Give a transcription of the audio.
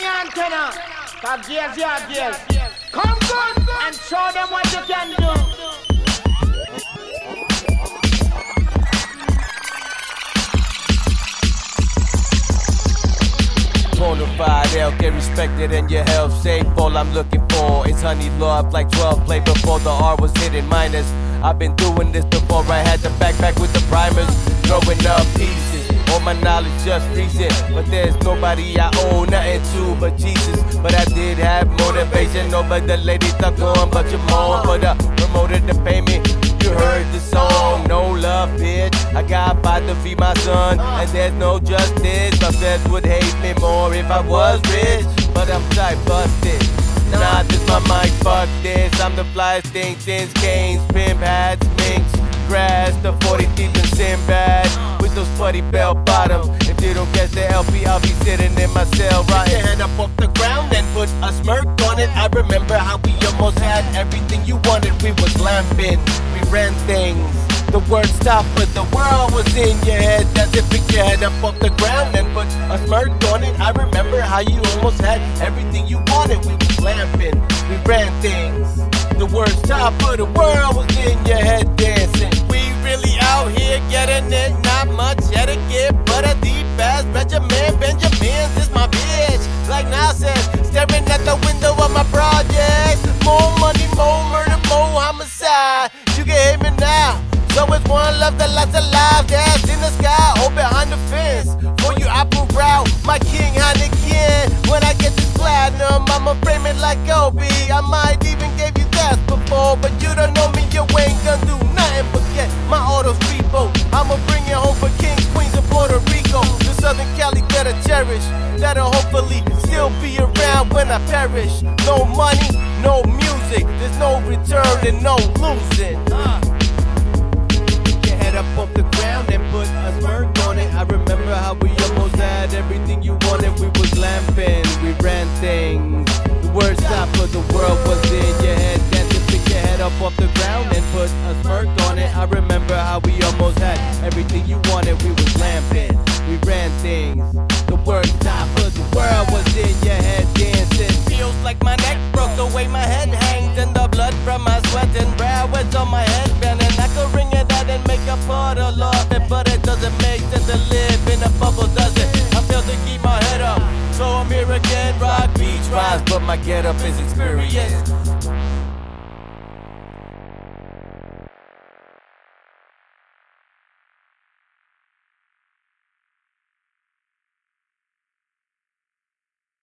on your antenna. Cause gears, yeah, gears. Come good and show them what you can do. Bonafide, L get respected and your health safe. All I'm looking for is honey love like 12 play before the R was hitting minus. I've been doing this before I had the backpack with the primers, throwing up pieces. All my knowledge just recent, but there's nobody I owe nothing to but Jesus. But I did have motivation over the stuck on, but you're more for the promoter to pay me. You heard the song, no love, bitch. I got five to feed my son, and there's no justice. My feds would hate me more if I was rich, but I'm tight busted. Nah, this my mic, fuck this. I'm the flyest thing since Kane's, pimp hats, minks, grass, the 40 deep and Sinbad. With those sweaty bell bottoms. If you don't get the LP, I'll be sitting in my cell, right? Put your head up off the ground and put a smirk on it. I remember how we almost had everything you wanted. We was lamping, we ran things. The word stop, but the world was in your head. That's it, pick your head up off the ground and put a smirk on it. I remember how you almost had everything you wanted. We was lamping, we ran things. The word stop, but the world was in your head Cali that I cherish, that'll hopefully still be around when I perish. No money, no music, there's no return and no losing. Uh. Your head up off the ground and put a smirk on it. I remember how we almost had everything you wanted. We was lamping, we ran things. The word stop, but the world was in your head. Dancing, pick your head up off the ground and put a but my get up is experience.